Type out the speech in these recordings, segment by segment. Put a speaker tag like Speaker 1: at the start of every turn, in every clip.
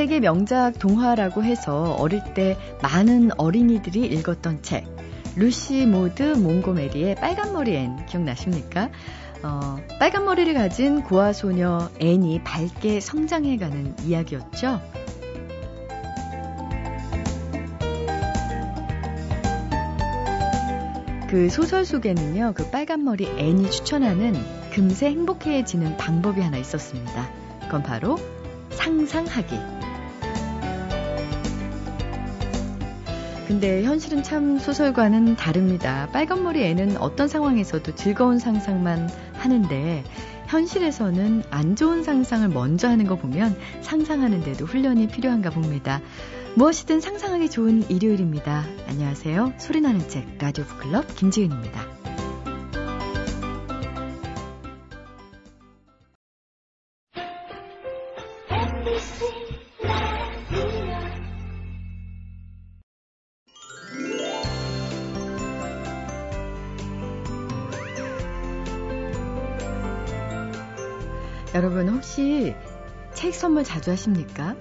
Speaker 1: 세계 명작 동화라고 해서 어릴 때 많은 어린이들이 읽었던 책. 루시 모드 몽고메리의 빨간 머리 앤 기억나십니까? 어, 빨간 머리를 가진 고아 소녀 앤이 밝게 성장해가는 이야기였죠. 그 소설 속에는요, 그 빨간 머리 앤이 추천하는 금세 행복해지는 방법이 하나 있었습니다. 그건 바로 상상하기. 근데 현실은 참 소설과는 다릅니다. 빨간머리 애는 어떤 상황에서도 즐거운 상상만 하는데 현실에서는 안 좋은 상상을 먼저 하는 거 보면 상상하는데도 훈련이 필요한가 봅니다. 무엇이든 상상하기 좋은 일요일입니다. 안녕하세요. 소리나는 책 라디오 북클럽 김지은입니다. 여러분 혹시 책 선물 자주 하십니까?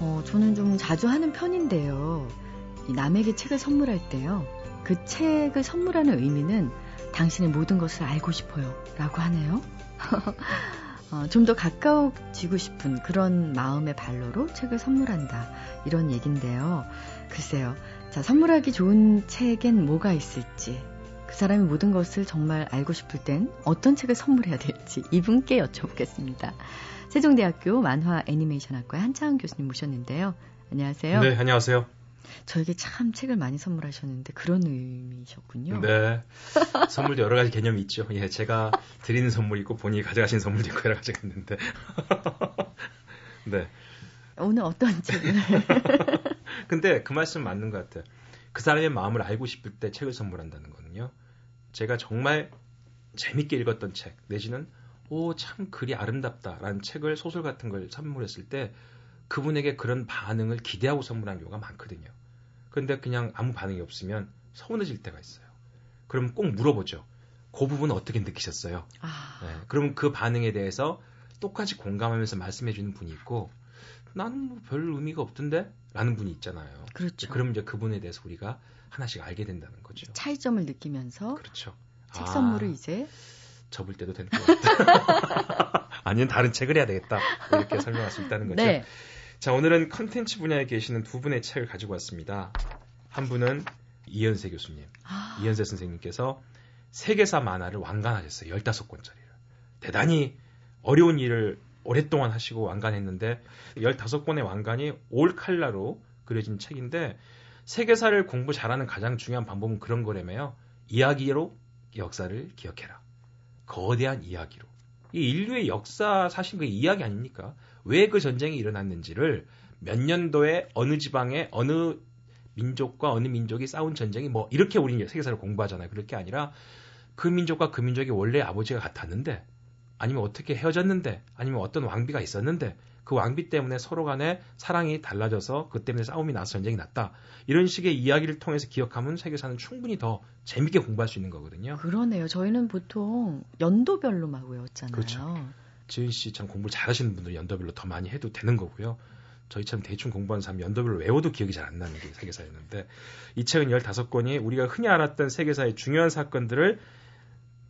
Speaker 1: 어, 저는 좀 자주 하는 편인데요. 남에게 책을 선물할 때요. 그 책을 선물하는 의미는 당신의 모든 것을 알고 싶어요. 라고 하네요. 어, 좀 더 가까워지고 싶은 그런 마음의 발로로 책을 선물한다. 이런 얘긴데요. 글쎄요. 자, 선물하기 좋은 책엔 뭐가 있을지, 그 사람이 모든 것을 정말 알고 싶을 땐 어떤 책을 선물해야 될지 이분께 여쭤보겠습니다. 세종대학교 만화 애니메이션학과의 한창훈 교수님 모셨는데요. 안녕하세요.
Speaker 2: 네, 안녕하세요.
Speaker 1: 저에게 참 책을 많이 선물하셨는데 그런 의미셨군요.
Speaker 2: 네. 선물도 여러 가지 개념이 있죠. 예, 제가 드리는 선물이 있고 본인이 가져가신 선물도 있고 여러 가지가 있는데. 네.
Speaker 1: 오늘 어떤 책을?
Speaker 2: 근데 그 말씀 맞는 것 같아요. 그 사람의 마음을 알고 싶을 때 책을 선물한다는 거는요. 제가 정말 재밌게 읽었던 책 내지는 오, 참 글이 아름답다라는 책을 소설 같은 걸 선물했을 때 그분에게 그런 반응을 기대하고 선물한 경우가 많거든요. 그런데 그냥 아무 반응이 없으면 서운해질 때가 있어요. 그럼 꼭 물어보죠. 그 부분 어떻게 느끼셨어요? 아... 네, 그럼 그 반응에 대해서 똑같이 공감하면서 말씀해주는 분이 있고 나는 뭐 별 의미가 없던데? 라는 분이 있잖아요.
Speaker 1: 그렇죠.
Speaker 2: 그럼 이제 그분에 대해서 우리가 하나씩 알게 된다는 거죠.
Speaker 1: 차이점을 느끼면서
Speaker 2: 그렇죠.
Speaker 1: 책 아... 선물을 이제
Speaker 2: 접을 때도 되는 것 같다. 아니면 다른 책을 해야 되겠다. 이렇게 설명할 수 있다는 거죠. 네. 자, 오늘은 컨텐츠 분야에 계시는 두 분의 책을 가지고 왔습니다. 한 분은 이현세 교수님. 아... 이현세 선생님께서 세계사 만화를 완간하셨어요. 15권짜리를. 대단히 어려운 일을 오랫동안 하시고 완간했는데 15권의 완간이 올 칼라로 그려진 책인데 세계사를 공부 잘하는 가장 중요한 방법은 그런 거라며요. 이야기로 역사를 기억해라. 거대한 이야기로. 이 인류의 역사 사실 그 이야기 아닙니까? 왜 그 전쟁이 일어났는지를 몇 년도에 어느 지방에 어느 민족과 어느 민족이 싸운 전쟁이 뭐 이렇게 우리는 세계사를 공부하잖아요. 그럴 게 아니라 그 민족과 그 민족이 원래 아버지가 같았는데 아니면 어떻게 헤어졌는데 아니면 어떤 왕비가 있었는데 그 왕비 때문에 서로 간에 사랑이 달라져서 그 때문에 싸움이 나서 전쟁이 났다. 이런 식의 이야기를 통해서 기억하면 세계사는 충분히 더 재밌게 공부할 수 있는 거거든요.
Speaker 1: 그러네요. 저희는 보통 연도별로만 외웠잖아요.
Speaker 2: 그렇죠. 지은 씨 참 공부 잘하시는 분들 연도별로 더 많이 해도 되는 거고요. 저희처럼 대충 공부하는 사람 연도별로 외워도 기억이 잘 안 나는 게 세계사였는데 이 책은 15권이 우리가 흔히 알았던 세계사의 중요한 사건들을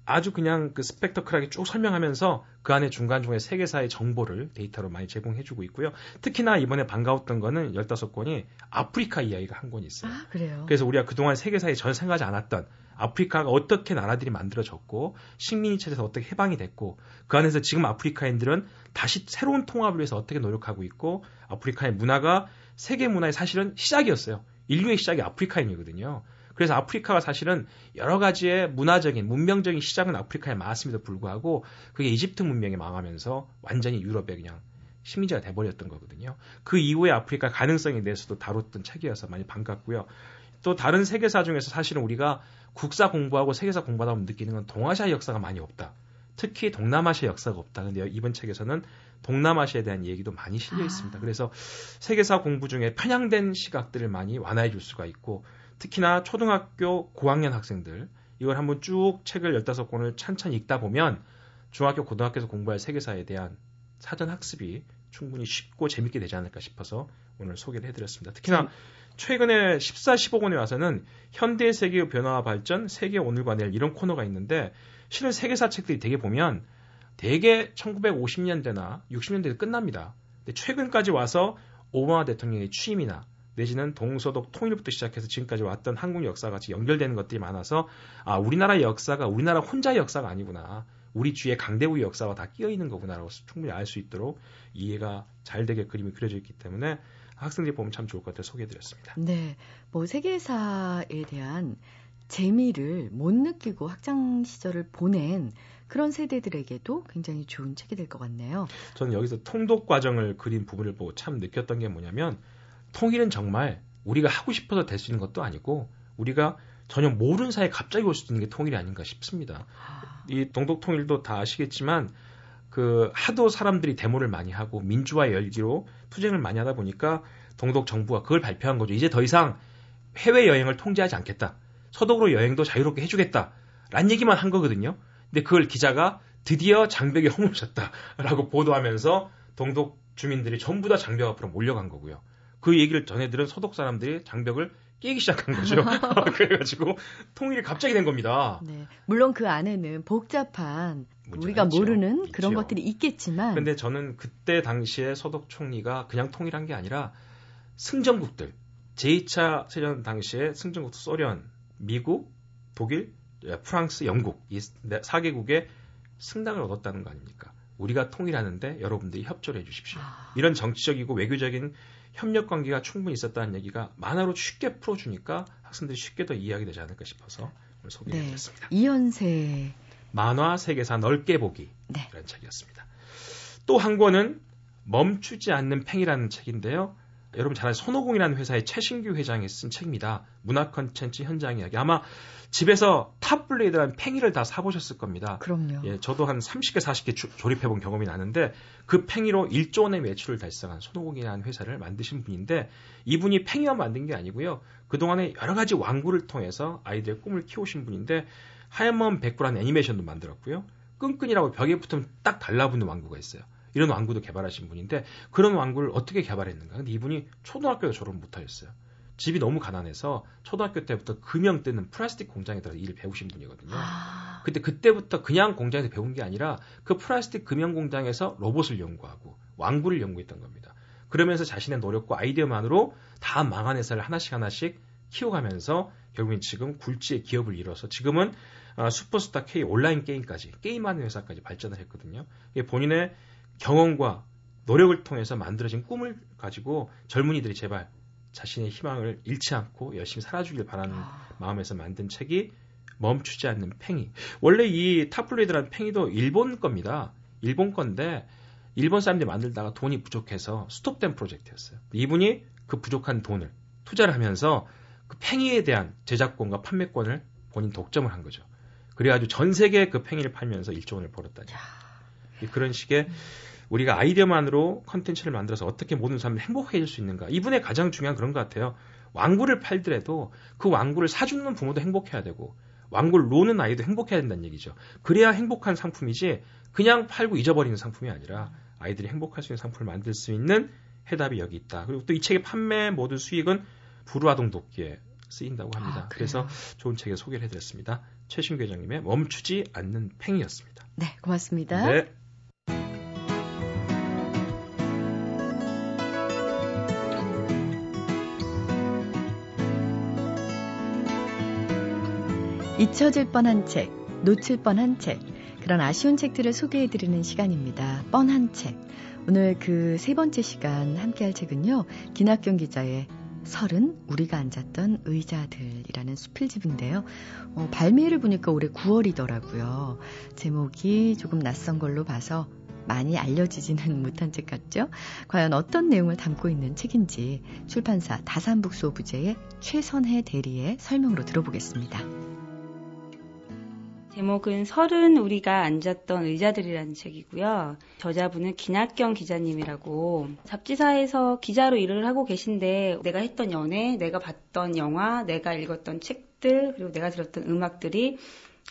Speaker 2: 아주 그냥 그 스펙터클하게 쭉 설명하면서 그 안에 중간중간에 세계사의 정보를 데이터로 많이 제공해주고 있고요. 특히나 이번에 반가웠던 거는 15권이 아프리카 이야기가 한 권이 있어요.
Speaker 1: 아, 그래요?
Speaker 2: 그래서 우리가 그동안 세계사에 전혀 생각하지 않았던 아프리카가 어떻게 나라들이 만들어졌고 식민지 체제에서 어떻게 해방이 됐고 그 안에서 지금 아프리카인들은 다시 새로운 통합을 위해서 어떻게 노력하고 있고 아프리카의 문화가 세계 문화의 사실은 시작이었어요. 인류의 시작이 아프리카인이거든요. 그래서 아프리카가 사실은 여러 가지의 문화적인 문명적인 시작은 아프리카에 많았음에도 불구하고 그게 이집트 문명이 망하면서 완전히 유럽에 그냥 식민지가 돼버렸던 거거든요. 그 이후에 아프리카 가능성에 대해서도 다뤘던 책이어서 많이 반갑고요. 또 다른 세계사 중에서 사실은 우리가 국사 공부하고 세계사 공부하다 보면 느끼는 건 동아시아 역사가 많이 없다. 특히 동남아시아 역사가 없다. 근데 이번 책에서는 동남아시아에 대한 얘기도 많이 실려 있습니다. 아. 그래서 세계사 공부 중에 편향된 시각들을 많이 완화해 줄 수가 있고 특히나 초등학교 고학년 학생들 이걸 한번 쭉 책을 15권을 찬찬히 읽다 보면 중학교 고등학교에서 공부할 세계사에 대한 사전 학습이 충분히 쉽고 재밌게 되지 않을까 싶어서 오늘 소개를 해드렸습니다. 특히나 최근에 14, 15권에 와서는 현대 세계의 변화와 발전, 세계 오늘과 내일 이런 코너가 있는데 실은 세계사 책들이 되게 보면 대개 1950년대나 60년대에 끝납니다. 근데 최근까지 와서 오바마 대통령의 취임이나 내지는 동서독 통일부터 시작해서 지금까지 왔던 한국 역사 같이 연결되는 것들이 많아서 아 우리나라 역사가 우리나라 혼자의 역사가 아니구나. 우리 주위에 강대국의 역사와 다 끼어 있는 거구나라고 충분히 알 수 있도록 이해가 잘 되게 그림이 그려져 있기 때문에 학생들이 보면 참 좋을 것 같아서 소개해드렸습니다.
Speaker 1: 네, 뭐 세계사에 대한 재미를 못 느끼고 학창 시절을 보낸 그런 세대들에게도 굉장히 좋은 책이 될 것 같네요.
Speaker 2: 저는 여기서 통독 과정을 그린 부분을 보고 참 느꼈던 게 뭐냐면 통일은 정말 우리가 하고 싶어서 될 수 있는 것도 아니고 우리가 전혀 모르는 사이에 갑자기 올 수 있는 게 통일이 아닌가 싶습니다. 아. 이 동독 통일도 다 아시겠지만 그 하도 사람들이 데모를 많이 하고 민주화 열기로 투쟁을 많이 하다 보니까 동독 정부가 그걸 발표한 거죠. 이제 더 이상 해외 여행을 통제하지 않겠다. 서독으로 여행도 자유롭게 해주겠다. 라는 얘기만 한 거거든요. 근데 그걸 기자가 드디어 장벽이 허물졌다라고 보도하면서 동독 주민들이 전부 다 장벽 앞으로 몰려간 거고요. 그 얘기를 전해 들은 서독 사람들이 장벽을 깨기 시작한 거죠. 그래가지고 통일이 갑자기 된 겁니다. 네.
Speaker 1: 물론 그 안에는 복잡한 우리가 있죠. 모르는 있죠. 그런 것들이 있겠지만.
Speaker 2: 근데 저는 그때 당시에 서독 총리가 그냥 통일한 게 아니라 승전국들 제2차 세전 당시에 승전국 소련, 미국, 독일, 프랑스, 영국 이 4개국의 승당을 얻었다는 거 아닙니까? 우리가 통일하는데 여러분들이 협조를 해주십시오. 아... 이런 정치적이고 외교적인 협력 관계가 충분히 있었다는 얘기가 만화로 쉽게 풀어주니까 학생들이 쉽게 더 이해하게 되지 않을까 싶어서 오늘 소개해드렸습니다.
Speaker 1: 네, 이현세
Speaker 2: 만화 세계사 넓게 보기 네. 라는 책이었습니다. 또 한 권은 멈추지 않는 팽이라는 책인데요. 여러분 잘 아는 손오공이라는 회사의 최신규 회장이 쓴 책입니다. 문화 컨텐츠 현장 이야기. 아마 집에서 탑블레이드라는 팽이를 다 사보셨을 겁니다.
Speaker 1: 그럼요.
Speaker 2: 예, 저도 한 30개, 40개 주, 조립해본 경험이 나는데 그 팽이로 1조 원의 매출을 달성한 손오공이라는 회사를 만드신 분인데 이분이 팽이만 만든 게 아니고요. 그동안에 여러 가지 완구를 통해서 아이들의 꿈을 키우신 분인데 하얀 마음 백구라는 애니메이션도 만들었고요. 끈끈이라고 벽에 붙으면 딱 달라붙는 완구가 있어요. 이런 완구도 개발하신 분인데 그런 완구를 어떻게 개발했는가? 근데 이분이 초등학교도 졸업 못하셨어요. 집이 너무 가난해서 초등학교 때부터 금형 뜨는 플라스틱 공장에 들어서 일을 배우신 분이거든요. 아... 근데 그때부터 그냥 공장에서 배운 게 아니라 그 플라스틱 금형 공장에서 로봇을 연구하고 완구를 연구했던 겁니다. 그러면서 자신의 노력과 아이디어만으로 다 망한 회사를 하나씩 하나씩 키워가면서 결국엔 지금 굴지의 기업을 이뤄서 지금은 어, 슈퍼스타 K 온라인 게임까지 게임하는 회사까지 발전을 했거든요. 본인의 경험과 노력을 통해서 만들어진 꿈을 가지고 젊은이들이 제발 자신의 희망을 잃지 않고 열심히 살아주길 바라는 아... 마음에서 만든 책이 멈추지 않는 팽이. 원래 이 타플레이드라는 팽이도 일본 겁니다. 일본 건데 일본 사람들이 만들다가 돈이 부족해서 스톱된 프로젝트였어요. 이분이 그 부족한 돈을 투자를 하면서 그 팽이에 대한 제작권과 판매권을 본인 독점을 한 거죠. 그래가지고 전 세계에 그 팽이를 팔면서 1조 원을 벌었다니. 그런 식의 우리가 아이디어만으로 컨텐츠를 만들어서 어떻게 모든 사람이 행복해질 수 있는가. 이분의 가장 중요한 그런 것 같아요. 완구를 팔더라도 그 완구를 사주는 부모도 행복해야 되고 완구를 노는 아이도 행복해야 된다는 얘기죠. 그래야 행복한 상품이지 그냥 팔고 잊어버리는 상품이 아니라 아이들이 행복할 수 있는 상품을 만들 수 있는 해답이 여기 있다. 그리고 또 이 책의 판매 모든 수익은 불화동 돕기에 쓰인다고 합니다. 아, 그래서 좋은 책에 소개를 해드렸습니다. 최신 회장님의 멈추지 않는 팽이였습니다.
Speaker 1: 네, 고맙습니다.
Speaker 2: 네.
Speaker 1: 잊혀질 뻔한 책, 놓칠 뻔한 책, 그런 아쉬운 책들을 소개해드리는 시간입니다. 뻔한 책. 오늘 그 세 번째 시간 함께할 책은요, 김학경 기자의 설은 우리가 앉았던 의자들이라는 수필집인데요. 어, 발매를 보니까 올해 9월이더라고요. 제목이 조금 낯선 걸로 봐서 많이 알려지지는 못한 책 같죠? 과연 어떤 내용을 담고 있는 책인지 출판사 다산북소 부제의 최선혜 대리의 설명으로 들어보겠습니다.
Speaker 3: 제목은 설은 우리가 앉았던 의자들이라는 책이고요. 저자분은 김학경 기자님이라고 잡지사에서 기자로 일을 하고 계신데 내가 했던 연애, 내가 봤던 영화, 내가 읽었던 책들, 그리고 내가 들었던 음악들이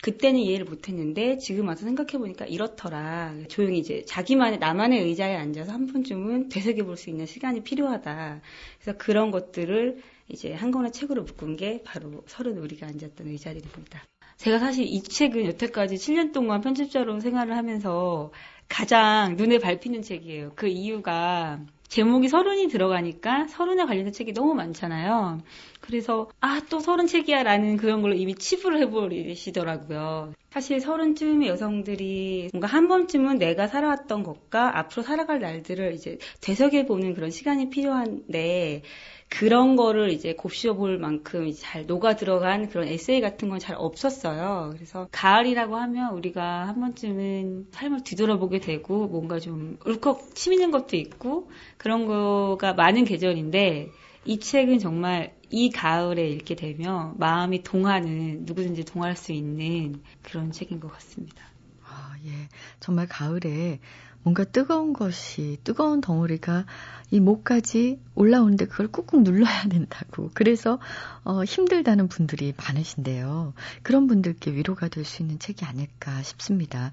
Speaker 3: 그때는 이해를 못했는데 지금 와서 생각해 보니까 이렇더라. 조용히 이제 자기만의 나만의 의자에 앉아서 한 번쯤은 되새겨 볼 수 있는 시간이 필요하다. 그래서 그런 것들을 이제 한 권의 책으로 묶은 게 바로 서른 우리가 앉았던 의자들입니다. 제가 사실 이 책은 여태까지 7년 동안 편집자로 생활을 하면서 가장 눈에 밟히는 책이에요. 그 이유가 제목이 서른이 들어가니까 서른에 관련된 책이 너무 많잖아요. 그래서 아 또 서른 책이야 라는 그런 걸로 이미 치부를 해버리시더라고요. 사실 서른쯤의 여성들이 뭔가 한 번쯤은 내가 살아왔던 것과 앞으로 살아갈 날들을 이제 되새겨보는 그런 시간이 필요한데 그런 거를 이제 곱씹어 볼 만큼 잘 녹아 들어간 그런 에세이 같은 건 잘 없었어요. 그래서 가을이라고 하면 우리가 한 번쯤은 삶을 뒤돌아보게 되고 뭔가 좀 울컥 치미는 것도 있고 그런 거가 많은 계절인데 이 책은 정말 이 가을에 읽게 되면 마음이 동하는 누구든지 동할 수 있는 그런 책인 것 같습니다.
Speaker 1: 아, 예. 정말 가을에 뭔가 뜨거운 것이, 뜨거운 덩어리가 이 목까지 올라오는데 그걸 꾹꾹 눌러야 된다고. 그래서, 어, 힘들다는 분들이 많으신데요. 그런 분들께 위로가 될 수 있는 책이 아닐까 싶습니다.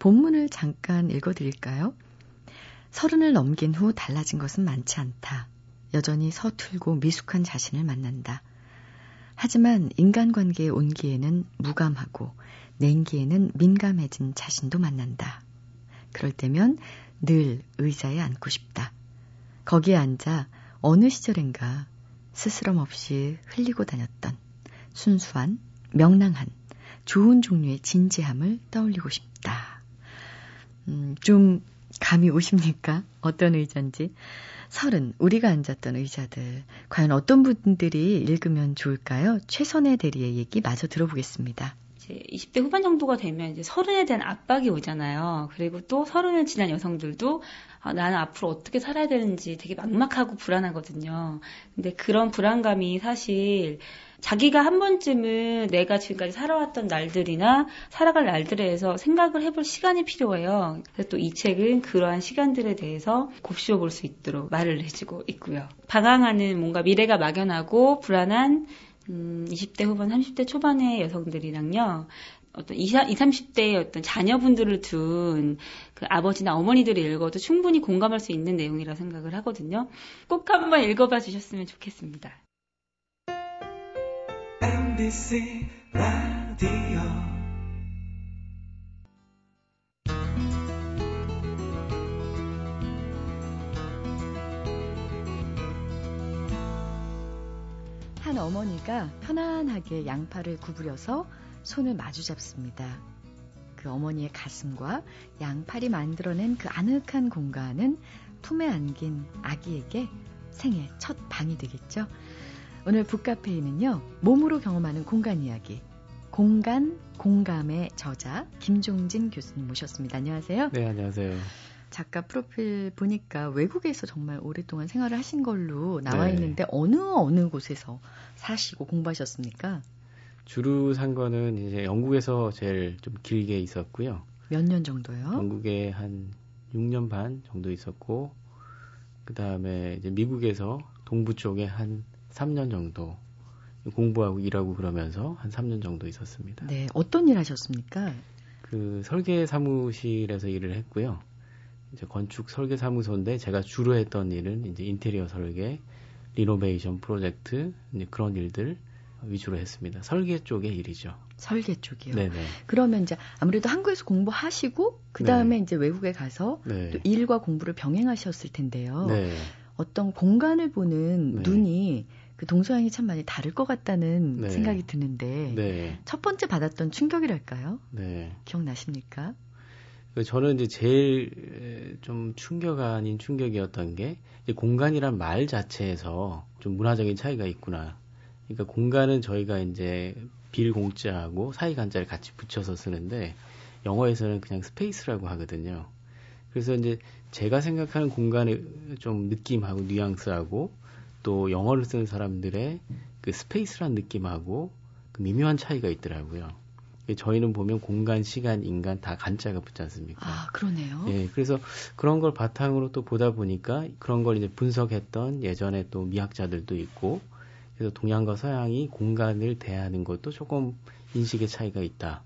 Speaker 1: 본문을 잠깐 읽어드릴까요? 서른을 넘긴 후 달라진 것은 많지 않다. 여전히 서툴고 미숙한 자신을 만난다. 하지만 인간관계의 온기에는 무감하고 냉기에는 민감해진 자신도 만난다. 그럴 때면 늘 의자에 앉고 싶다. 거기에 앉아 어느 시절엔가 스스럼 없이 흘리고 다녔던 순수한, 명랑한, 좋은 종류의 진지함을 떠올리고 싶다. 음, 좀 감이 오십니까? 어떤 의자인지. 서른, 우리가 앉았던 의자들. 과연 어떤 분들이 읽으면 좋을까요? 최선의 대리의 얘기 마저 들어보겠습니다.
Speaker 3: 이제 20대 후반 정도가 되면 이제 서른에 대한 압박이 오잖아요. 그리고 또 서른을 지난 여성들도 아, 나는 앞으로 어떻게 살아야 되는지 되게 막막하고 불안하거든요. 근데 그런 불안감이 사실 자기가 한 번쯤은 내가 지금까지 살아왔던 날들이나 살아갈 날들에 대해서 생각을 해볼 시간이 필요해요. 그래서 또 이 책은 그러한 시간들에 대해서 곱씹어 볼 수 있도록 말을 해주고 있고요. 방황하는 뭔가 미래가 막연하고 불안한 음, 20대 후반, 30대 초반의 여성들이랑요, 어떤 20, 30대의 어떤 자녀분들을 둔 그 아버지나 어머니들이 읽어도 충분히 공감할 수 있는 내용이라 생각을 하거든요. 꼭 한번 읽어봐 주셨으면 좋겠습니다. MBC 라디오
Speaker 1: 한 어머니가 편안하게 양팔을 구부려서 손을 마주 잡습니다. 그 어머니의 가슴과 양팔이 만들어낸 그 아늑한 공간은 품에 안긴 아기에게 생애 첫 방이 되겠죠. 오늘 북카페에는요, 몸으로 경험하는 공간 이야기, 공간, 공감의 저자, 김종진 교수님 모셨습니다. 안녕하세요.
Speaker 4: 네, 안녕하세요.
Speaker 1: 작가 프로필 보니까 외국에서 정말 오랫동안 생활을 하신 걸로 나와 네. 있는데 어느 어느 곳에서 사시고 공부하셨습니까?
Speaker 4: 주로 산 거는 이제 영국에서 제일 좀 길게 있었고요.
Speaker 1: 몇 년 정도요?
Speaker 4: 영국에 한 6년 반 정도 있었고 그 다음에 이제 미국에서 동부 쪽에 한 3년 정도 공부하고 일하고 그러면서 한 3년 정도 있었습니다.
Speaker 1: 네, 어떤 일 하셨습니까?
Speaker 4: 그 설계 사무실에서 일을 했고요. 이제 건축 설계 사무소인데 제가 주로 했던 일은 이제 인테리어 설계, 리노베이션 프로젝트 그런 일들 위주로 했습니다. 설계 쪽의 일이죠.
Speaker 1: 설계 쪽이요.
Speaker 4: 네네.
Speaker 1: 그러면 이제 아무래도 한국에서 공부하시고 그 다음에 네. 이제 외국에 가서 네. 또 일과 공부를 병행하셨을 텐데요. 네. 어떤 공간을 보는 네. 눈이 그 동서양이 참 많이 다를 것 같다는 네. 생각이 드는데 네. 첫 번째 받았던 충격이랄까요? 기억나십니까?
Speaker 4: 그 저는 이제 제일 좀 충격 아닌 충격이었던 게 공간이란 말 자체에서 좀 문화적인 차이가 있구나. 그러니까 공간은 저희가 이제 빌 공자하고 사이 간자를 같이 붙여서 쓰는데 영어에서는 그냥 space라고 하거든요. 그래서 이제 제가 생각하는 공간의 좀 느낌하고 뉘앙스하고 또 영어를 쓰는 사람들의 그 space란 느낌하고 그 미묘한 차이가 있더라고요. 저희는 보면 공간, 시간, 인간 다 간자가 붙지 않습니까?
Speaker 1: 아, 그러네요.
Speaker 4: 예, 그래서 그런 걸 바탕으로 또 보다 보니까 그런 걸 이제 분석했던 예전에 또 미학자들도 있고 그래서 동양과 서양이 공간을 대하는 것도 조금 인식의 차이가 있다.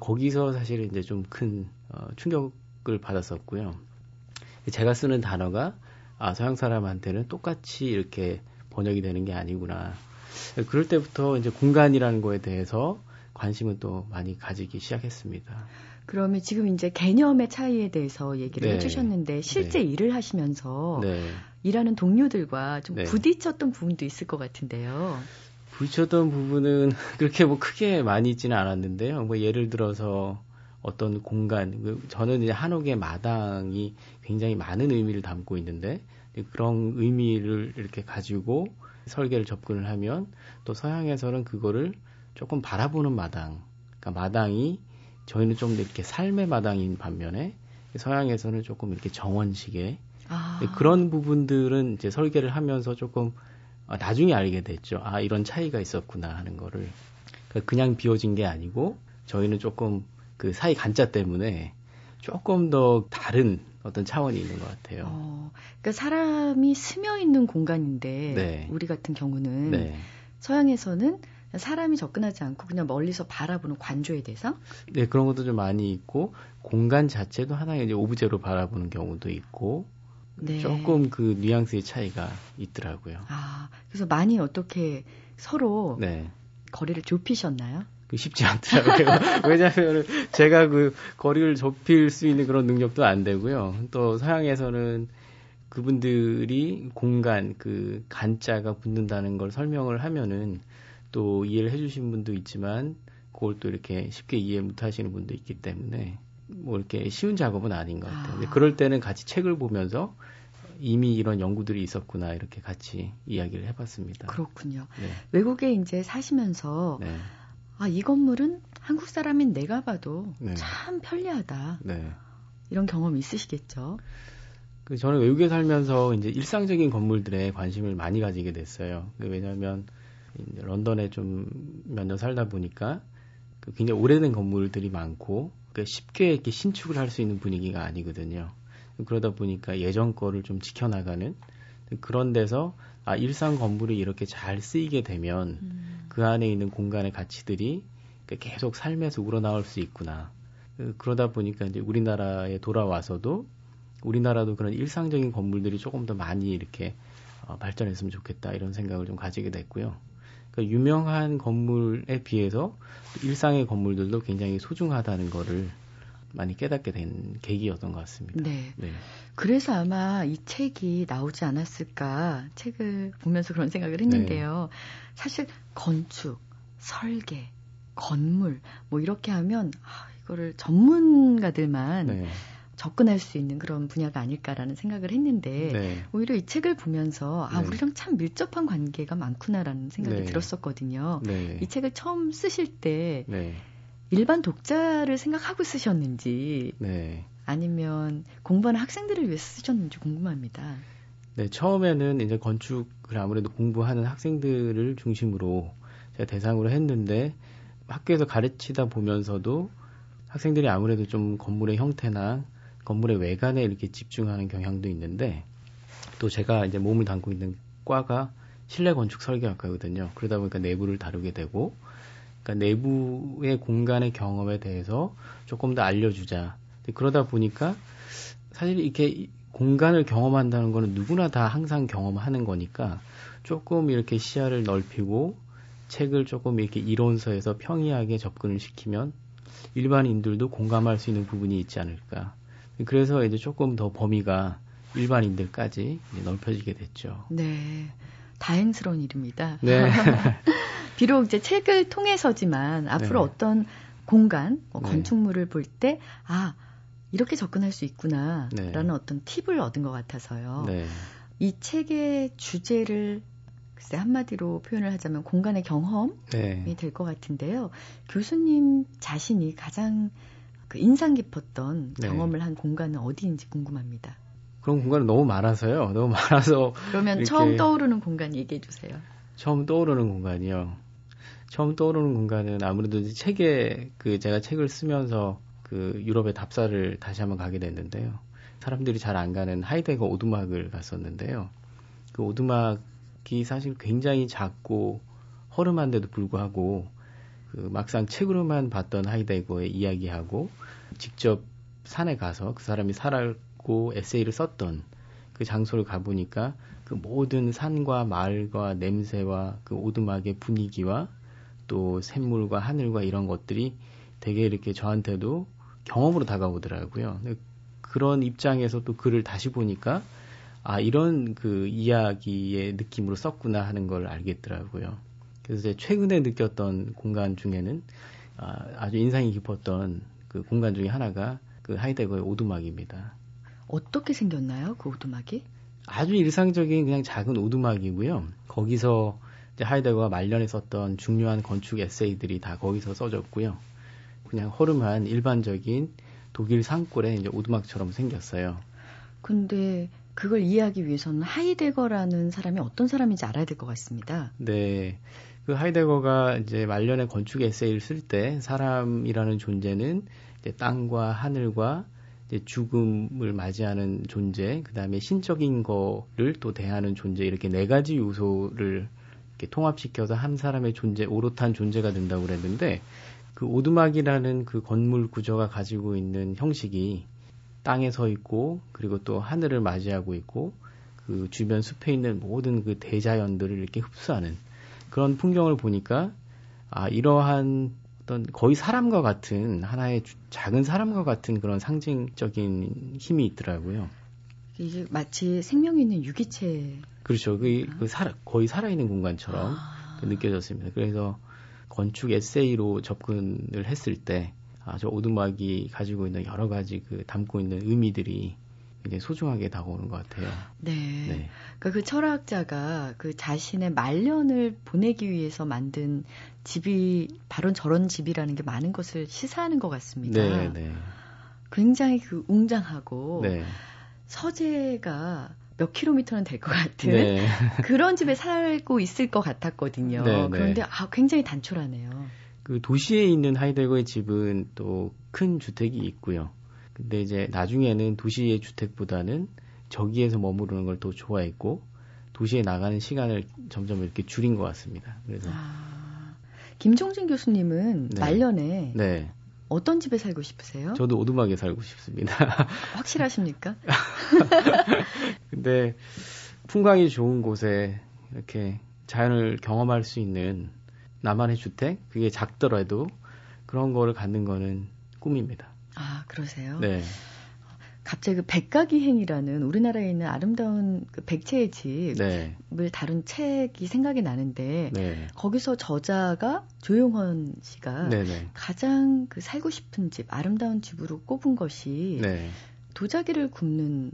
Speaker 4: 거기서 사실 이제 좀 큰 어, 충격을 받았었고요. 제가 쓰는 단어가 아, 서양 사람한테는 똑같이 이렇게 번역이 되는 게 아니구나. 그럴 때부터 이제 공간이라는 거에 대해서 관심은 또 많이 가지기 시작했습니다.
Speaker 1: 그러면 지금 이제 개념의 차이에 대해서 얘기를 네. 해주셨는데 실제 네. 일을 하시면서 네. 일하는 동료들과 좀 네. 부딪혔던 부분도 있을 것 같은데요.
Speaker 4: 부딪혔던 부분은 그렇게 뭐 크게 많이 있지는 않았는데요. 뭐 예를 들어서 어떤 공간, 그 저는 이제 한옥의 마당이 굉장히 많은 의미를 담고 있는데 그런 의미를 이렇게 가지고 설계를 접근을 하면 또 서양에서는 그거를 조금 바라보는 마당, 그러니까 마당이 저희는 좀 이렇게 삶의 마당인 반면에 서양에서는 조금 이렇게 정원식의 아. 그런 부분들은 이제 설계를 하면서 조금 어, 나중에 알게 됐죠. 아 이런 차이가 있었구나 하는 거를 그러니까 그냥 비워진 게 아니고 저희는 조금 그 사이 간자 때문에 조금 더 다른 어떤 차원이 있는 것 같아요. 어,
Speaker 1: 그러니까 사람이 스며 있는 공간인데 네. 우리 같은 경우는 네. 서양에서는 사람이 접근하지 않고 그냥 멀리서 바라보는 관조에 대해서
Speaker 4: 네 그런 것도 좀 많이 있고 공간 자체도 하나의 이제 오브제로 바라보는 경우도 있고 네. 조금 그 뉘앙스의 차이가 있더라고요.
Speaker 1: 아 그래서 많이 어떻게 서로 네. 거리를 좁히셨나요?
Speaker 4: 그 쉽지 않더라고요. 왜냐하면 제가 그 거리를 좁힐 수 있는 그런 능력도 안 되고요. 또 서양에서는 그분들이 공간 그 간자가 붙는다는 걸 설명을 하면은 또 이해를 해주신 분도 있지만 그걸 또 이렇게 쉽게 이해 못하시는 분도 있기 때문에 뭐 이렇게 쉬운 작업은 아닌 것 같아요. 아. 그럴 때는 같이 책을 보면서 이미 이런 연구들이 있었구나 이렇게 같이 이야기를 해봤습니다.
Speaker 1: 그렇군요. 네. 외국에 이제 사시면서 네. 아, 이 건물은 한국 사람인 내가 봐도 네. 참 편리하다. 네. 이런 경험 있으시겠죠?
Speaker 4: 그 저는 외국에 살면서 이제 일상적인 건물들에 관심을 많이 가지게 됐어요. 그 왜냐하면 이제 런던에 좀 몇 년 살다 보니까 그 굉장히 오래된 건물들이 많고 그 쉽게 이렇게 신축을 할 수 있는 분위기가 아니거든요. 그러다 보니까 예전 거를 좀 지켜나가는 그런 데서 아 일상 건물이 이렇게 잘 쓰이게 되면 음. 그 안에 있는 공간의 가치들이 계속 삶에서 우러나올 수 있구나. 그, 그러다 보니까 이제 우리나라에 돌아와서도 우리나라도 그런 일상적인 건물들이 조금 더 많이 이렇게 어, 발전했으면 좋겠다 이런 생각을 좀 가지게 됐고요. 그러니까 유명한 건물에 비해서 일상의 건물들도 굉장히 소중하다는 거를 많이 깨닫게 된 계기였던 것 같습니다. 네. 네.
Speaker 1: 그래서 아마 이 책이 나오지 않았을까 책을 보면서 그런 생각을 했는데요. 네. 사실 건축, 설계, 건물 뭐 이렇게 하면 아, 이거를 전문가들만 네. 접근할 수 있는 그런 분야가 아닐까라는 생각을 했는데 네. 오히려 이 책을 보면서 아 네. 우리랑 참 밀접한 관계가 많구나라는 생각이 네. 들었었거든요. 네. 이 책을 처음 쓰실 때 네. 일반 독자를 생각하고 쓰셨는지 네. 아니면 공부하는 학생들을 위해 쓰셨는지 궁금합니다.
Speaker 4: 네, 처음에는 이제 건축을 아무래도 공부하는 학생들을 중심으로 제가 대상으로 했는데 학교에서 가르치다 보면서도 학생들이 아무래도 좀 건물의 형태나 건물의 외관에 이렇게 집중하는 경향도 있는데 또 제가 이제 몸을 담고 있는 과가 실내 건축 설계학과거든요. 그러다 보니까 내부를 다루게 되고 그러니까 내부의 공간의 경험에 대해서 조금 더 알려주자. 그러다 보니까 사실 이렇게 공간을 경험한다는 거는 누구나 다 항상 경험하는 거니까 조금 이렇게 시야를 넓히고 책을 조금 이렇게 이론서에서 평이하게 접근을 시키면 일반인들도 공감할 수 있는 부분이 있지 않을까. 그래서 이제 조금 더 범위가 일반인들까지 넓혀지게 됐죠.
Speaker 1: 네. 다행스러운 일입니다. 네. 비록 이제 책을 통해서지만 앞으로 네. 어떤 공간, 뭐 네. 건축물을 볼 때, 아, 이렇게 접근할 수 있구나, 네. 라는 어떤 팁을 얻은 것 같아서요. 네. 이 책의 주제를 글쎄 한마디로 표현을 하자면 공간의 경험이 네. 될것 같은데요. 교수님 자신이 가장 그 인상 깊었던 네. 경험을 한 공간은 어디인지 궁금합니다.
Speaker 4: 그런 공간은 너무 많아서요. 너무 많아서.
Speaker 1: 그러면 처음 떠오르는 공간 얘기해 주세요.
Speaker 4: 처음 떠오르는 공간이요. 처음 떠오르는 공간은 아무래도 책에 그 제가 책을 쓰면서 그 유럽의 답사를 다시 한번 가게 됐는데요. 사람들이 잘 안 가는 하이데거 오두막을 갔었는데요. 그 오두막이 사실 굉장히 작고 허름한데도 불구하고 그 막상 책으로만 봤던 하이데거의 이야기하고 직접 산에 가서 그 사람이 살았고 에세이를 썼던 그 장소를 가보니까 그 모든 산과 마을과 냄새와 그 오두막의 분위기와 또 샘물과 하늘과 이런 것들이 되게 이렇게 저한테도 경험으로 다가오더라고요. 그런 입장에서 또 글을 다시 보니까 아 이런 그 이야기의 느낌으로 썼구나 하는 걸 알겠더라고요. 그래서 최근에 느꼈던 공간 중에는 아, 아주 인상이 깊었던 그 공간 중에 하나가 그 하이데거의 오두막입니다.
Speaker 1: 어떻게 생겼나요, 그 오두막이?
Speaker 4: 아주 일상적인 그냥 작은 오두막이고요. 거기서 이제 하이데거가 말년에 썼던 중요한 건축 에세이들이 다 거기서 써졌고요. 그냥 허름한 일반적인 독일 산골에 이제 오두막처럼 생겼어요.
Speaker 1: 근데 그걸 이해하기 위해서는 하이데거라는 사람이 어떤 사람인지 알아야 될 것 같습니다.
Speaker 4: 네. 그 하이데거가 이제 말년에 건축 에세이를 쓸 때 사람이라는 존재는 이제 땅과 하늘과 이제 죽음을 맞이하는 존재, 그 다음에 신적인 거를 또 대하는 존재 이렇게 네 가지 요소를 이렇게 통합시켜서 한 사람의 존재, 오롯한 존재가 된다고 그랬는데 그 오두막이라는 그 건물 구조가 가지고 있는 형식이 땅에 서 있고 그리고 또 하늘을 맞이하고 있고 그 주변 숲에 있는 모든 그 대자연들을 이렇게 흡수하는 그런 풍경을 보니까 아 이러한 어떤 거의 사람과 같은 하나의 작은 사람과 같은 그런 상징적인 힘이 있더라고요.
Speaker 1: 이게 마치 생명 있는 유기체.
Speaker 4: 그렇죠. 그, 그 살아, 거의 살아있는 공간처럼 아. 그 느껴졌습니다. 그래서 건축 에세이로 접근을 했을 때, 아, 저 오두막이 가지고 있는 여러 가지 그 담고 있는 의미들이 굉장히 소중하게 다가오는 것 같아요.
Speaker 1: 네. 네. 그러니까 그 철학자가 그 자신의 말년을 보내기 위해서 만든 집이 바로 저런 집이라는 게 많은 것을 시사하는 것 같습니다. 네, 네. 굉장히 그 웅장하고 네. 서재가 몇 킬로미터는 될 것 같은 네. 그런 집에 살고 있을 것 같았거든요. 네, 네. 그런데 아 굉장히 단촐하네요.
Speaker 4: 그 도시에 있는 하이데거의 집은 또 큰 주택이 있고요. 근데 이제 나중에는 도시의 주택보다는 저기에서 머무르는 걸 더 좋아했고 도시에 나가는 시간을 점점 이렇게 줄인 것 같습니다. 그래서 아,
Speaker 1: 김종진 교수님은 네. 말년에 네. 어떤 집에 살고 싶으세요?
Speaker 4: 저도 오두막에 살고 싶습니다.
Speaker 1: 확실하십니까?
Speaker 4: 근데 풍광이 좋은 곳에 이렇게 자연을 경험할 수 있는 나만의 주택, 그게 작더라도 그런 거를 갖는 거는 꿈입니다.
Speaker 1: 아, 그러세요? 네. 갑자기 그 백가기행이라는 우리나라에 있는 아름다운 그 백채의 집을 네. 다룬 책이 생각이 나는데 네. 거기서 저자가 조용헌 씨가 네네. 네. 가장 그 살고 싶은 집, 아름다운 집으로 꼽은 것이 네. 도자기를 굽는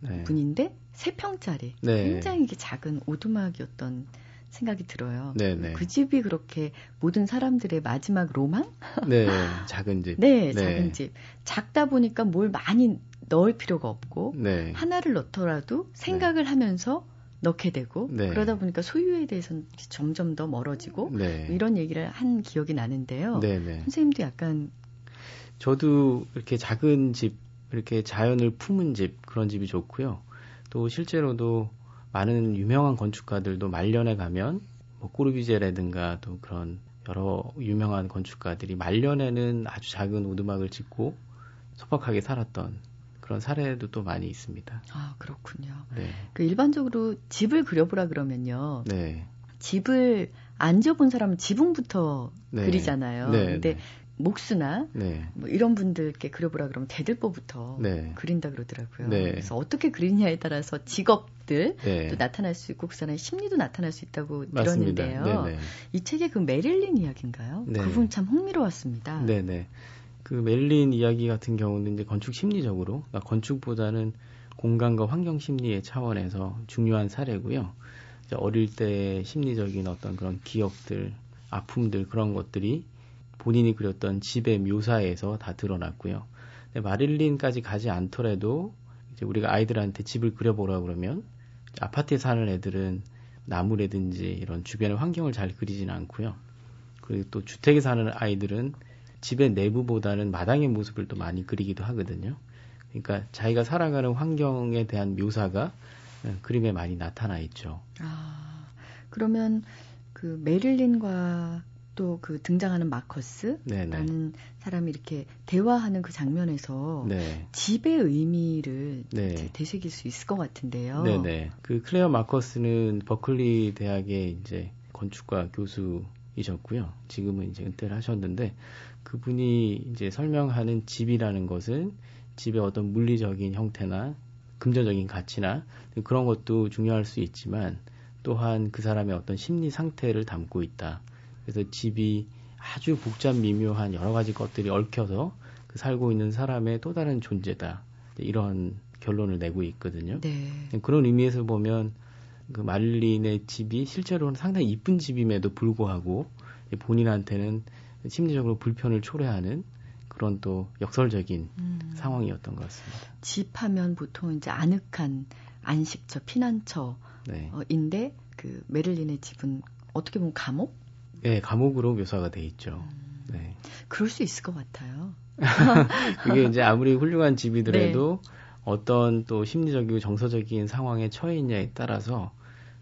Speaker 1: 네. 분인데 세 평짜리 네. 굉장히 작은 오두막이었던 생각이 들어요. 네네. 그 집이 그렇게 모든 사람들의 마지막 로망?
Speaker 4: 네, 작은 집.
Speaker 1: 네, 네, 작은 집. 작다 보니까 뭘 많이 넣을 필요가 없고 네. 하나를 넣더라도 생각을 네. 하면서 넣게 되고 네. 그러다 보니까 소유에 대해서는 점점 더 멀어지고 네. 이런 얘기를 한 기억이 나는데요. 네. 선생님도 약간
Speaker 4: 저도 이렇게 작은 집 이렇게 자연을 품은 집 그런 집이 좋고요. 또 실제로도 많은 유명한 건축가들도 말년에 가면 뭐 꼬르비제라든가 또 그런 여러 유명한 건축가들이 말년에는 아주 작은 오두막을 짓고 소박하게 살았던 그런 사례도 또 많이 있습니다.
Speaker 1: 아 그렇군요. 네. 그 일반적으로 집을 그려보라 그러면요. 네. 집을 안 지어본 사람은 지붕부터 네. 그리잖아요. 네, 근데 네. 목수나 네. 뭐 이런 분들께 그려보라 그러면 대들보부터 네. 그린다 그러더라고요. 네. 그래서 어떻게 그리냐에 따라서 직업들 네. 또 나타날 수 있고 그 사람의 심리도 나타날 수 있다고 맞습니다. 들었는데요. 네, 네. 이 책의 그 메릴린 이야기인가요? 그분 참 흥미로웠습니다.
Speaker 4: 네네. 그 메릴린 이야기 같은 경우는 이제 건축 심리적으로 그러니까 건축보다는 공간과 환경 심리의 차원에서 중요한 사례고요. 어릴 때 심리적인 어떤 그런 기억들, 아픔들 그런 것들이 본인이 그렸던 집의 묘사에서 다 드러났고요. 마릴린까지 가지 않더라도 이제 우리가 아이들한테 집을 그려보라 그러면 아파트에 사는 애들은 나무라든지 이런 주변의 환경을 잘 그리지는 않고요. 그리고 또 주택에 사는 아이들은 집의 내부보다는 마당의 모습을 또 많이 그리기도 하거든요. 그러니까 자기가 살아가는 환경에 대한 묘사가 그림에 많이 나타나 있죠.
Speaker 1: 아, 그러면 그 메릴린과 또 그 등장하는 마커스라는. 사람이 이렇게 대화하는 그 장면에서 네. 집의 의미를 네. 되새길 수 있을 것 같은데요.
Speaker 4: 네네. 그 클레어 마커스는 버클리 대학의 이제 건축과 교수이셨고요. 지금은 이제 은퇴를 하셨는데 그분이 이제 설명하는 집이라는 것은 집의 어떤 물리적인 형태나 금전적인 가치나 그런 것도 중요할 수 있지만 또한 그 사람의 어떤 심리 상태를 담고 있다. 그래서 집이 아주 복잡 미묘한 여러 가지 것들이 얽혀서 그 살고 있는 사람의 또 다른 존재다. 이런 결론을 내고 있거든요. 네. 그런 의미에서 보면 그 말린의 집이 실제로는 상당히 이쁜 집임에도 불구하고 본인한테는 심리적으로 불편을 초래하는 그런 또 역설적인 음. 상황이었던 것 같습니다.
Speaker 1: 집 하면 보통 이제 아늑한 안식처, 피난처 네. 어, 인데 그 메를린의 집은 어떻게 보면 감옥?
Speaker 4: 네, 감옥으로 묘사가 돼 있죠. 음, 네.
Speaker 1: 그럴 수 있을 것 같아요.
Speaker 4: 그게 이제 아무리 훌륭한 집이더라도 네. 어떤 또 심리적이고 정서적인 상황에 처해 있냐에 따라서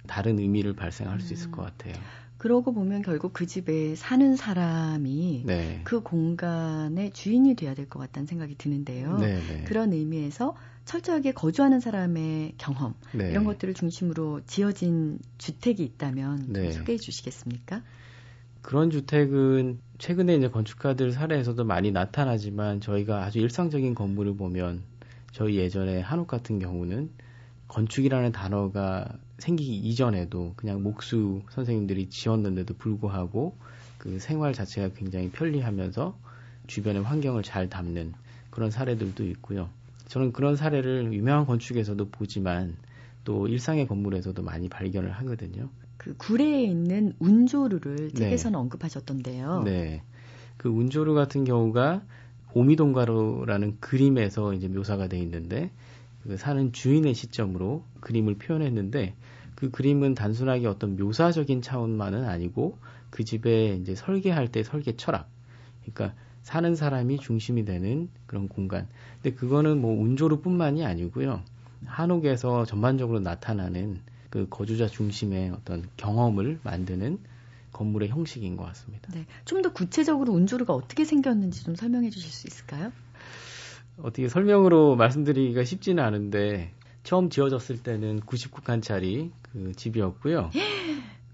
Speaker 4: 다른 의미를 발생할 음. 수 있을 것 음. 같아요.
Speaker 1: 그러고 보면 결국 그 집에 사는 사람이 네. 그 공간의 주인이 돼야 될 것 같다는 생각이 드는데요. 네, 네. 그런 의미에서 철저하게 거주하는 사람의 경험 네. 이런 것들을 중심으로 지어진 주택이 있다면 네. 소개해 주시겠습니까?
Speaker 4: 그런 주택은 최근에 이제 건축가들 사례에서도 많이 나타나지만 저희가 아주 일상적인 건물을 보면 저희 예전에 한옥 같은 경우는 건축이라는 단어가 생기기 이전에도 그냥 목수 선생님들이 지었는데도 불구하고 그 생활 자체가 굉장히 편리하면서 주변의 환경을 잘 담는 그런 사례들도 있고요. 저는 그런 사례를 유명한 건축에서도 보지만 또 일상의 건물에서도 많이 발견을 하거든요.
Speaker 1: 그 구례에 있는 운조루를 네. 책에서는 네. 언급하셨던데요.
Speaker 4: 네. 그 운조루 같은 경우가 오미동가루라는 그림에서 이제 묘사가 돼 있는데 그 사는 주인의 시점으로 그림을 표현했는데 그 그림은 단순하게 어떤 묘사적인 차원만은 아니고 그 집에 이제 설계할 때 설계 철학 그러니까 사는 사람이 중심이 되는 그런 공간. 근데 그거는 뭐 운조루뿐만이 아니고요. 한옥에서 전반적으로 나타나는 그 거주자 중심의 어떤 경험을 만드는 건물의 형식인 것 같습니다. 네.
Speaker 1: 좀 더 구체적으로 운조루가 어떻게 생겼는지 좀 설명해 주실 수 있을까요?
Speaker 4: 어떻게 설명으로 말씀드리기가 쉽지는 않은데 처음 지어졌을 때는 99칸짜리 그 집이었고요.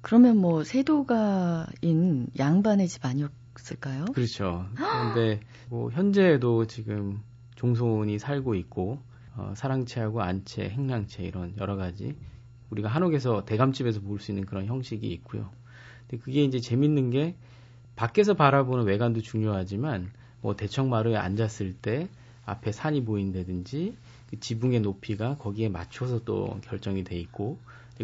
Speaker 1: 그러면 뭐 세도가인 양반의 집 아니었 있을까요?
Speaker 4: 그렇죠. 그런데 뭐 현재에도 지금 종손이 살고 있고 어, 사랑채하고 안채, 행랑채 이런 여러 가지 우리가 한옥에서 대감집에서 볼 수 있는 그런 형식이 있고요. 근데 그게 이제 재밌는 게 밖에서 바라보는 외관도 중요하지만 뭐 대청마루에 앉았을 때 앞에 산이 보인다든지 그 지붕의 높이가 거기에 맞춰서 또 결정이 돼 있고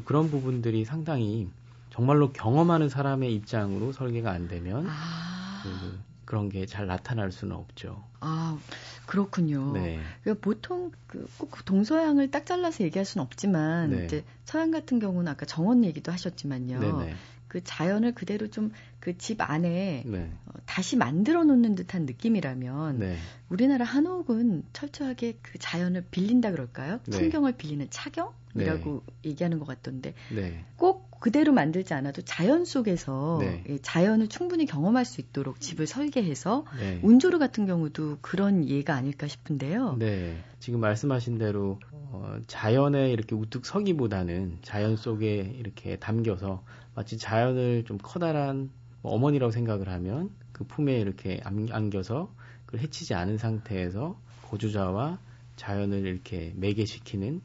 Speaker 4: 그런 부분들이 상당히 정말로 경험하는 사람의 입장으로 설계가 안 되면 아. 그, 그런 게 잘 나타날 수는 없죠.
Speaker 1: 아, 그렇군요. 네. 그러니까 보통 그, 꼭 동서양을 딱 잘라서 얘기할 수는 없지만 네. 이제 서양 같은 경우는 아까 정원 얘기도 하셨지만요. 네네. 그 자연을 그대로 좀 그 집 안에 네. 어, 다시 만들어 놓는 듯한 느낌이라면 네. 우리나라 한옥은 철저하게 그 자연을 빌린다 그럴까요? 네. 풍경을 빌리는 차경이라고 네. 얘기하는 것 같던데 네. 꼭 그대로 만들지 않아도 자연 속에서 네. 자연을 충분히 경험할 수 있도록 집을 설계해서 네. 운조르 같은 경우도 그런 예가 아닐까 싶은데요.
Speaker 4: 네. 지금 말씀하신 대로 어, 자연에 이렇게 우뚝 서기보다는 자연 속에 이렇게 담겨서 마치 자연을 좀 커다란 뭐 어머니라고 생각을 하면 그 품에 이렇게 안겨서 그걸 해치지 않은 상태에서 거주자와 자연을 이렇게 매개시키는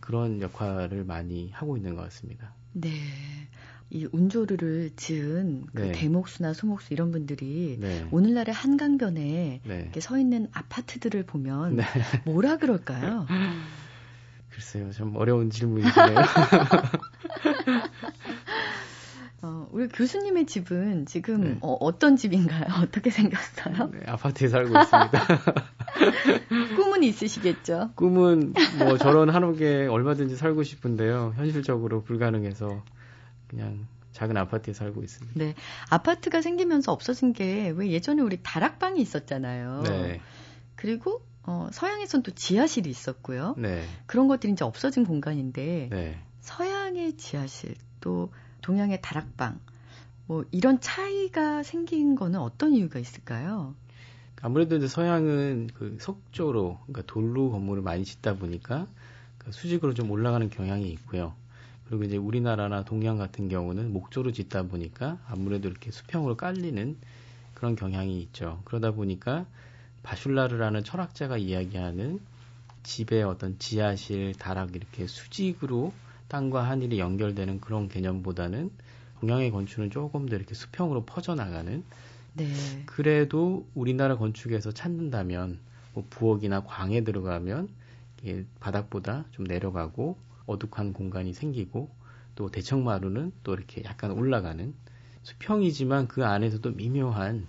Speaker 4: 그런 역할을 많이 하고 있는 것 같습니다.
Speaker 1: 네. 이 운조르를 지은 그 네. 대목수나 소목수 이런 분들이 네. 오늘날의 한강변에 네. 이렇게 서 있는 아파트들을 보면 네. 뭐라 그럴까요?
Speaker 4: 글쎄요, 좀 어려운 질문이네요.
Speaker 1: 어, 우리 교수님의 집은 지금 네. 어, 떤 집인가요? 어떻게 생겼어요?
Speaker 4: 네, 아파트에 살고 있습니다.
Speaker 1: 꿈은 있으시겠죠?
Speaker 4: 꿈은 뭐 저런 한옥에 얼마든지 살고 싶은데요. 현실적으로 불가능해서 그냥 작은 아파트에 살고 있습니다.
Speaker 1: 네. 아파트가 생기면서 없어진 게 왜 예전에 우리 다락방이 있었잖아요. 네. 그리고 어, 서양에선 또 지하실이 있었고요. 네. 그런 것들이 이제 없어진 공간인데 네. 서양의 지하실 또 동양의 다락방 뭐 이런 차이가 생긴 거는 어떤 이유가 있을까요?
Speaker 4: 아무래도 이제 서양은 그 석조로 그러니까 돌로 건물을 많이 짓다 보니까 그 수직으로 좀 올라가는 경향이 있고요. 그리고 이제 우리나라나 동양 같은 경우는 목조로 짓다 보니까 아무래도 이렇게 수평으로 깔리는 그런 경향이 있죠. 그러다 보니까 바슐라르라는 철학자가 이야기하는 집의 어떤 지하실, 다락 이렇게 수직으로 땅과 하늘이 연결되는 그런 개념보다는 동양의 건축은 조금 더 이렇게 수평으로 퍼져나가는 네. 그래도 우리나라 건축에서 찾는다면 뭐 부엌이나 광에 들어가면 이게 바닥보다 좀 내려가고 어둑한 공간이 생기고 또 대청마루는 또 이렇게 약간 올라가는 수평이지만 그 안에서도 미묘한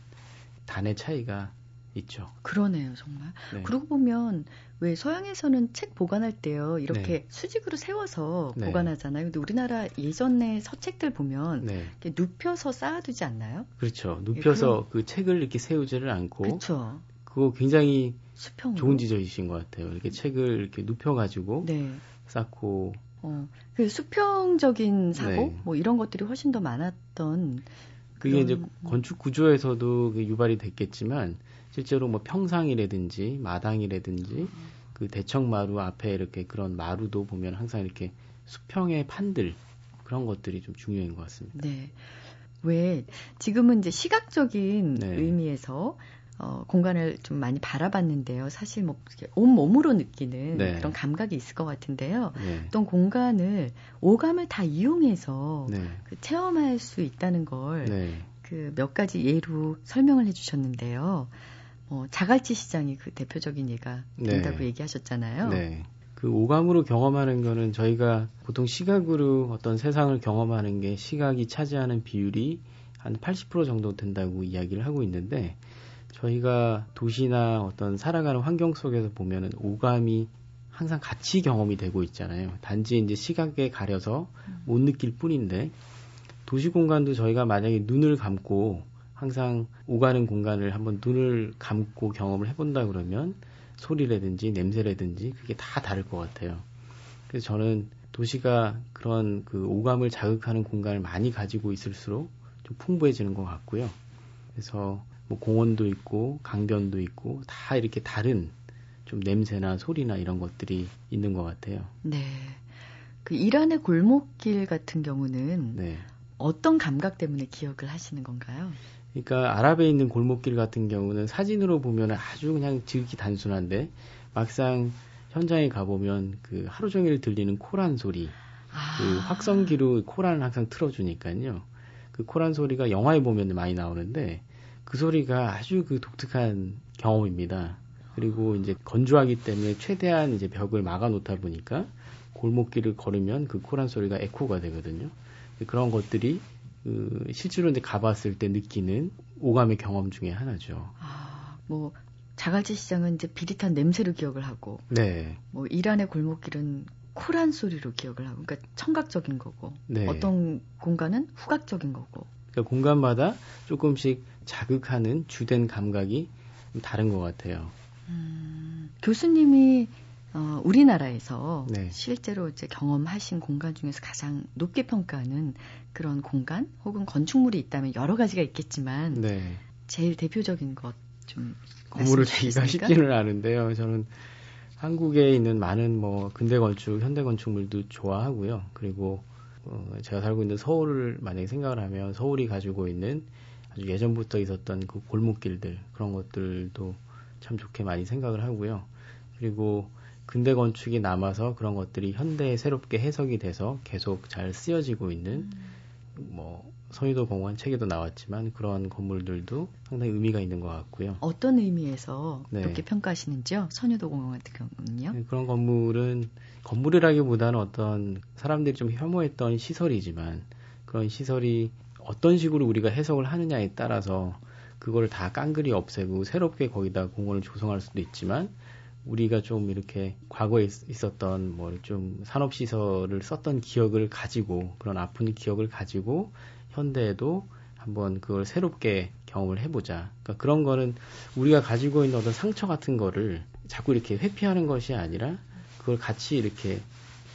Speaker 4: 단의 차이가 있죠.
Speaker 1: 그러네요, 정말. 네. 그러고 보면 왜 서양에서는 책 보관할 때요 이렇게 네. 수직으로 세워서 네. 보관하잖아요. 근데 우리나라 예전에 서책들 보면 네. 이렇게 눕혀서 쌓아두지 않나요?
Speaker 4: 그렇죠. 눕혀서 그 책을 이렇게 세우지를 않고.
Speaker 1: 그렇죠.
Speaker 4: 그거 굉장히 수평으로. 좋은 지적이신 것 같아요. 이렇게 책을 이렇게 눕혀가지고 네. 쌓고.
Speaker 1: 어, 그 수평적인 사고 네. 뭐 이런 것들이 훨씬 더 많았던.
Speaker 4: 그게 그런... 이제 건축 구조에서도 유발이 됐겠지만 실제로 뭐 평상이라든지 마당이라든지 그 대청마루 앞에 이렇게 그런 마루도 보면 항상 이렇게 수평의 판들 그런 것들이 좀 중요한 것 같습니다.
Speaker 1: 네. 왜 지금은 이제 시각적인 네. 의미에서 어, 공간을 좀 많이 바라봤는데요. 사실 뭐 온 몸으로 느끼는 네. 그런 감각이 있을 것 같은데요. 네. 어떤 공간을 오감을 다 이용해서 네. 그 체험할 수 있다는 걸 그몇 네. 가지 예로 설명을 해주셨는데요. 어, 자갈치 시장이 그 대표적인 예가 네. 된다고 얘기하셨잖아요. 네.
Speaker 4: 그 오감으로 경험하는 거는 저희가 보통 시각으로 어떤 세상을 경험하는 게 시각이 차지하는 비율이 한 80% 정도 된다고 이야기를 하고 있는데 저희가 도시나 어떤 살아가는 환경 속에서 보면은 오감이 항상 같이 경험이 되고 있잖아요. 단지 이제 시각에 가려서 못 느낄 뿐인데 도시 공간도 저희가 만약에 눈을 감고 항상 오가는 공간을 한번 눈을 감고 경험을 해본다 그러면 소리라든지 냄새라든지 그게 다 다를 것 같아요. 그래서 저는 도시가 그런 그 오감을 자극하는 공간을 많이 가지고 있을수록 좀 풍부해지는 것 같고요. 그래서 뭐 공원도 있고 강변도 있고 다 이렇게 다른 좀 냄새나 소리나 이런 것들이 있는 것 같아요.
Speaker 1: 네. 그 이란의 골목길 같은 경우는 네. 어떤 감각 때문에 기억을 하시는 건가요?
Speaker 4: 그러니까 아랍에 있는 골목길 같은 경우는 사진으로 보면 아주 그냥 지극히 단순한데 막상 현장에 가보면 그 하루 종일 들리는 코란 소리, 아. 그 확성기로 코란을 항상 틀어주니까요. 그 코란 소리가 영화에 보면 많이 나오는데 그 소리가 아주 그 독특한 경험입니다. 그리고 이제 건조하기 때문에 최대한 이제 벽을 막아 놓다 보니까 골목길을 걸으면 그 코란 소리가 에코가 되거든요. 그런 것들이 그 실제로 이제 가봤을 때 느끼는 오감의 경험 중에 하나죠.
Speaker 1: 아, 뭐 자갈치 시장은 이제 비릿한 냄새로 기억을 하고, 네. 뭐 이란의 골목길은 쿨한 소리로 기억을 하고, 그러니까 청각적인 거고, 네. 어떤 공간은 후각적인 거고.
Speaker 4: 그러니까 공간마다 조금씩 자극하는 주된 감각이 다른 것 같아요.
Speaker 1: 음, 교수님이 어, 우리나라에서 네. 실제로 이제 경험하신 공간 중에서 가장 높게 평가하는 그런 공간 혹은 건축물이 있다면 여러 가지가 있겠지만 네. 제일 대표적인 것 좀
Speaker 4: 건물을 얘기가 쉽지는 않은데요. 저는 한국에 있는 많은 뭐 근대 건축, 현대 건축물도 좋아하고요. 그리고 어, 제가 살고 있는 서울을 만약에 생각을 하면 서울이 가지고 있는 아주 예전부터 있었던 그 골목길들 그런 것들도 참 좋게 많이 생각을 하고요. 그리고 근대 건축이 남아서 그런 것들이 현대에 새롭게 해석이 돼서 계속 잘 쓰여지고 있는 음. 뭐 서유도 공원 책에도 나왔지만 그런 건물들도 상당히 의미가 있는 것 같고요.
Speaker 1: 어떤 의미에서 네. 그렇게 평가하시는지요? 선유도 공원 같은 경우는요? 네,
Speaker 4: 그런 건물은 건물이라기보다는 어떤 사람들이 좀 혐오했던 시설이지만 그런 시설이 어떤 식으로 우리가 해석을 하느냐에 따라서 그걸 다 깡그리 없애고 새롭게 거기다 공원을 조성할 수도 있지만 우리가 좀 이렇게 과거에 있었던 뭐 좀 산업 시설을 썼던 기억을 가지고 그런 아픈 기억을 가지고 현대에도 한번 그걸 새롭게 경험을 해보자. 그러니까 그런 거는 우리가 가지고 있는 어떤 상처 같은 거를 자꾸 이렇게 회피하는 것이 아니라 그걸 같이 이렇게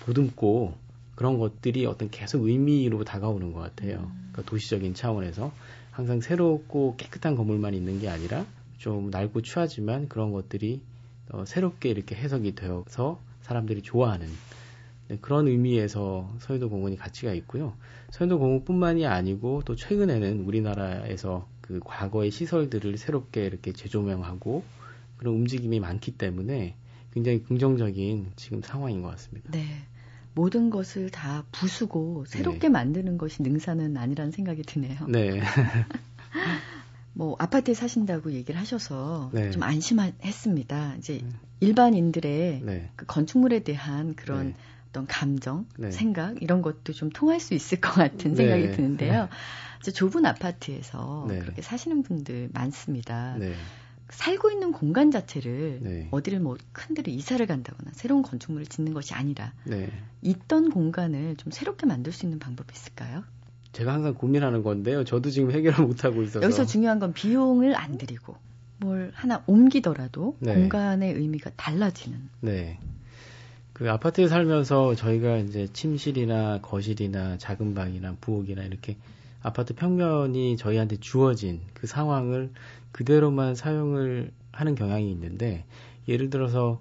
Speaker 4: 보듬고 그런 것들이 어떤 계속 의미로 다가오는 것 같아요. 그러니까 도시적인 차원에서 항상 새롭고 깨끗한 건물만 있는 게 아니라 좀 낡고 추하지만 그런 것들이 어, 새롭게 이렇게 해석이 되어서 사람들이 좋아하는 네, 그런 의미에서 서해도 공원이 가치가 있고요. 서해도 공원뿐만이 아니고 또 최근에는 우리나라에서 그 과거의 시설들을 새롭게 이렇게 재조명하고 그런 움직임이 많기 때문에 굉장히 긍정적인 지금 상황인 것 같습니다.
Speaker 1: 네. 모든 것을 다 부수고 새롭게 네. 만드는 것이 능사는 아니라는 생각이 드네요.
Speaker 4: 네.
Speaker 1: 뭐 아파트에 사신다고 얘기를 하셔서 네. 좀 안심했습니다. 이제 네. 일반인들의 네. 그 건축물에 대한 그런 네. 어떤 감정, 네. 생각 이런 것도 좀 통할 수 있을 것 같은 생각이 드는데요. 좁은 아파트에서 그렇게 사시는 분들 많습니다. 살고 있는 공간 자체를 네. 어디를 뭐 큰 데로 이사를 간다거나 새로운 건축물을 짓는 것이 아니라 네. 있던 공간을 좀 새롭게 만들 수 있는 방법이 있을까요?
Speaker 4: 제가 항상 고민하는 건데요. 저도 지금 해결을 못 하고 있어서
Speaker 1: 여기서 중요한 건 비용을 안 들이고 뭘 하나 옮기더라도 네. 공간의 의미가 달라지는.
Speaker 4: 네. 그 아파트에 살면서 저희가 이제 침실이나 거실이나 작은 방이나 부엌이나 이렇게 아파트 평면이 저희한테 주어진 그 상황을 그대로만 사용을 하는 경향이 있는데 예를 들어서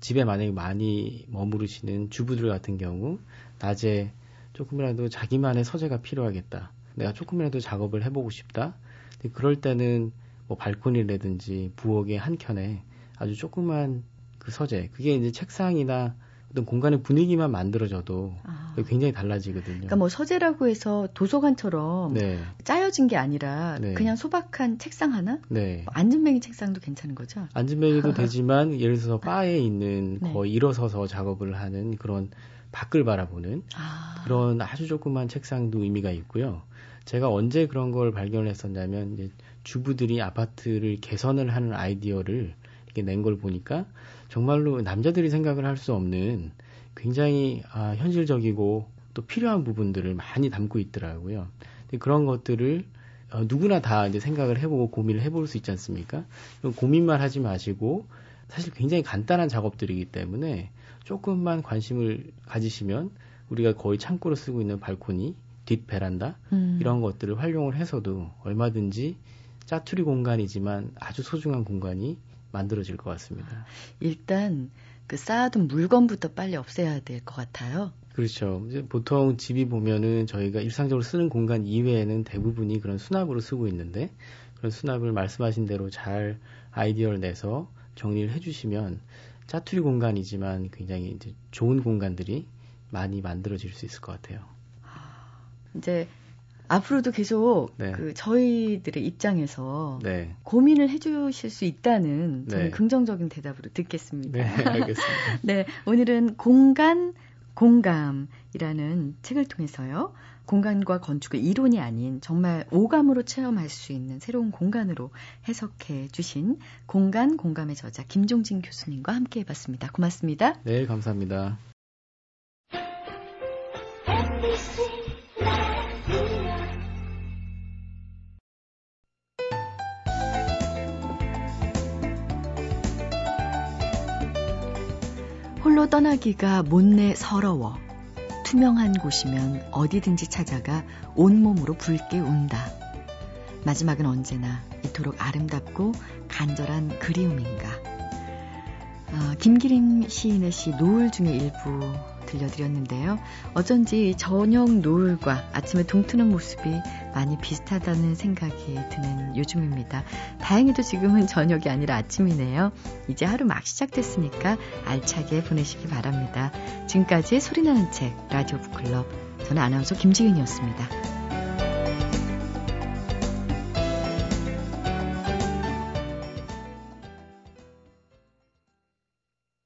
Speaker 4: 집에 만약에 많이 머무르시는 주부들 같은 경우 낮에 조금이라도 자기만의 서재가 필요하겠다. 내가 조금이라도 작업을 해보고 싶다. 그럴 때는 뭐 발코니라든지 부엌의 한 켠에 아주 조그만 그 서재, 그게 이제 책상이나 어떤 공간의 분위기만 만들어져도 아. 굉장히 달라지거든요.
Speaker 1: 그러니까 뭐 서재라고 해서 도서관처럼 네. 짜여진 게 아니라 네. 그냥 소박한 책상 하나? 네. 뭐 앉은뱅이 책상도 괜찮은 거죠?
Speaker 4: 앉은뱅이도 되지만 예를 들어서 바에 있는 네. 거의 일어서서 작업을 하는 그런 밖을 바라보는 아. 그런 아주 조그만 책상도 의미가 있고요. 제가 언제 그런 걸 발견을 했었냐면 이제 주부들이 아파트를 개선을 하는 아이디어를 이렇게 낸 걸 보니까 정말로 남자들이 생각을 할 수 없는 굉장히 아, 현실적이고 또 필요한 부분들을 많이 담고 있더라고요. 그런 것들을 어, 누구나 다 이제 생각을 해보고 고민을 해볼 수 있지 않습니까? 고민만 하지 마시고 사실 굉장히 간단한 작업들이기 때문에 조금만 관심을 가지시면 우리가 거의 창고로 쓰고 있는 발코니, 뒷 베란다 음. 이런 것들을 활용을 해서도 얼마든지 짜투리 공간이지만 아주 소중한 공간이 만들어질 것 같습니다.
Speaker 1: 일단 그 쌓아둔 물건부터 빨리 없애야 될 것 같아요.
Speaker 4: 그렇죠. 보통 집이 보면은 저희가 일상적으로 쓰는 공간 이외에는 대부분이 그런 수납으로 쓰고 있는데 그런 수납을 말씀하신 대로 잘 아이디어를 내서 정리를 해주시면 짜투리 공간이지만 굉장히 이제 좋은 공간들이 많이 만들어질 수 있을 것 같아요.
Speaker 1: 이제 앞으로도 계속 네. 그 저희들의 입장에서 네. 고민을 해주실 수 있다는 저는 네. 긍정적인 대답으로 듣겠습니다.
Speaker 4: 네, 알겠습니다.
Speaker 1: 네, 오늘은 공간 공감이라는 책을 통해서요. 공간과 건축의 이론이 아닌 정말 오감으로 체험할 수 있는 새로운 공간으로 해석해 주신 공간 공감의 저자 김종진 교수님과 함께 해봤습니다. 고맙습니다.
Speaker 4: 네, 감사합니다.
Speaker 1: 홀로 떠나기가 못내 서러워. 투명한 곳이면 어디든지 찾아가 온몸으로 붉게 운다. 마지막은 언제나 이토록 아름답고 간절한 그리움인가. 어, 김기림 시인의 시 노을 중의 일부 들려드렸는데요. 어쩐지 저녁 노을과 아침에 동트는 모습이 많이 비슷하다는 생각이 드는 요즘입니다. 다행히도 지금은 저녁이 아니라 아침이네요. 이제 하루 막 시작됐으니까 알차게 보내시기 바랍니다. 지금까지 소리나는 책 라디오 북클럽 저는 아나운서 김지윤이었습니다.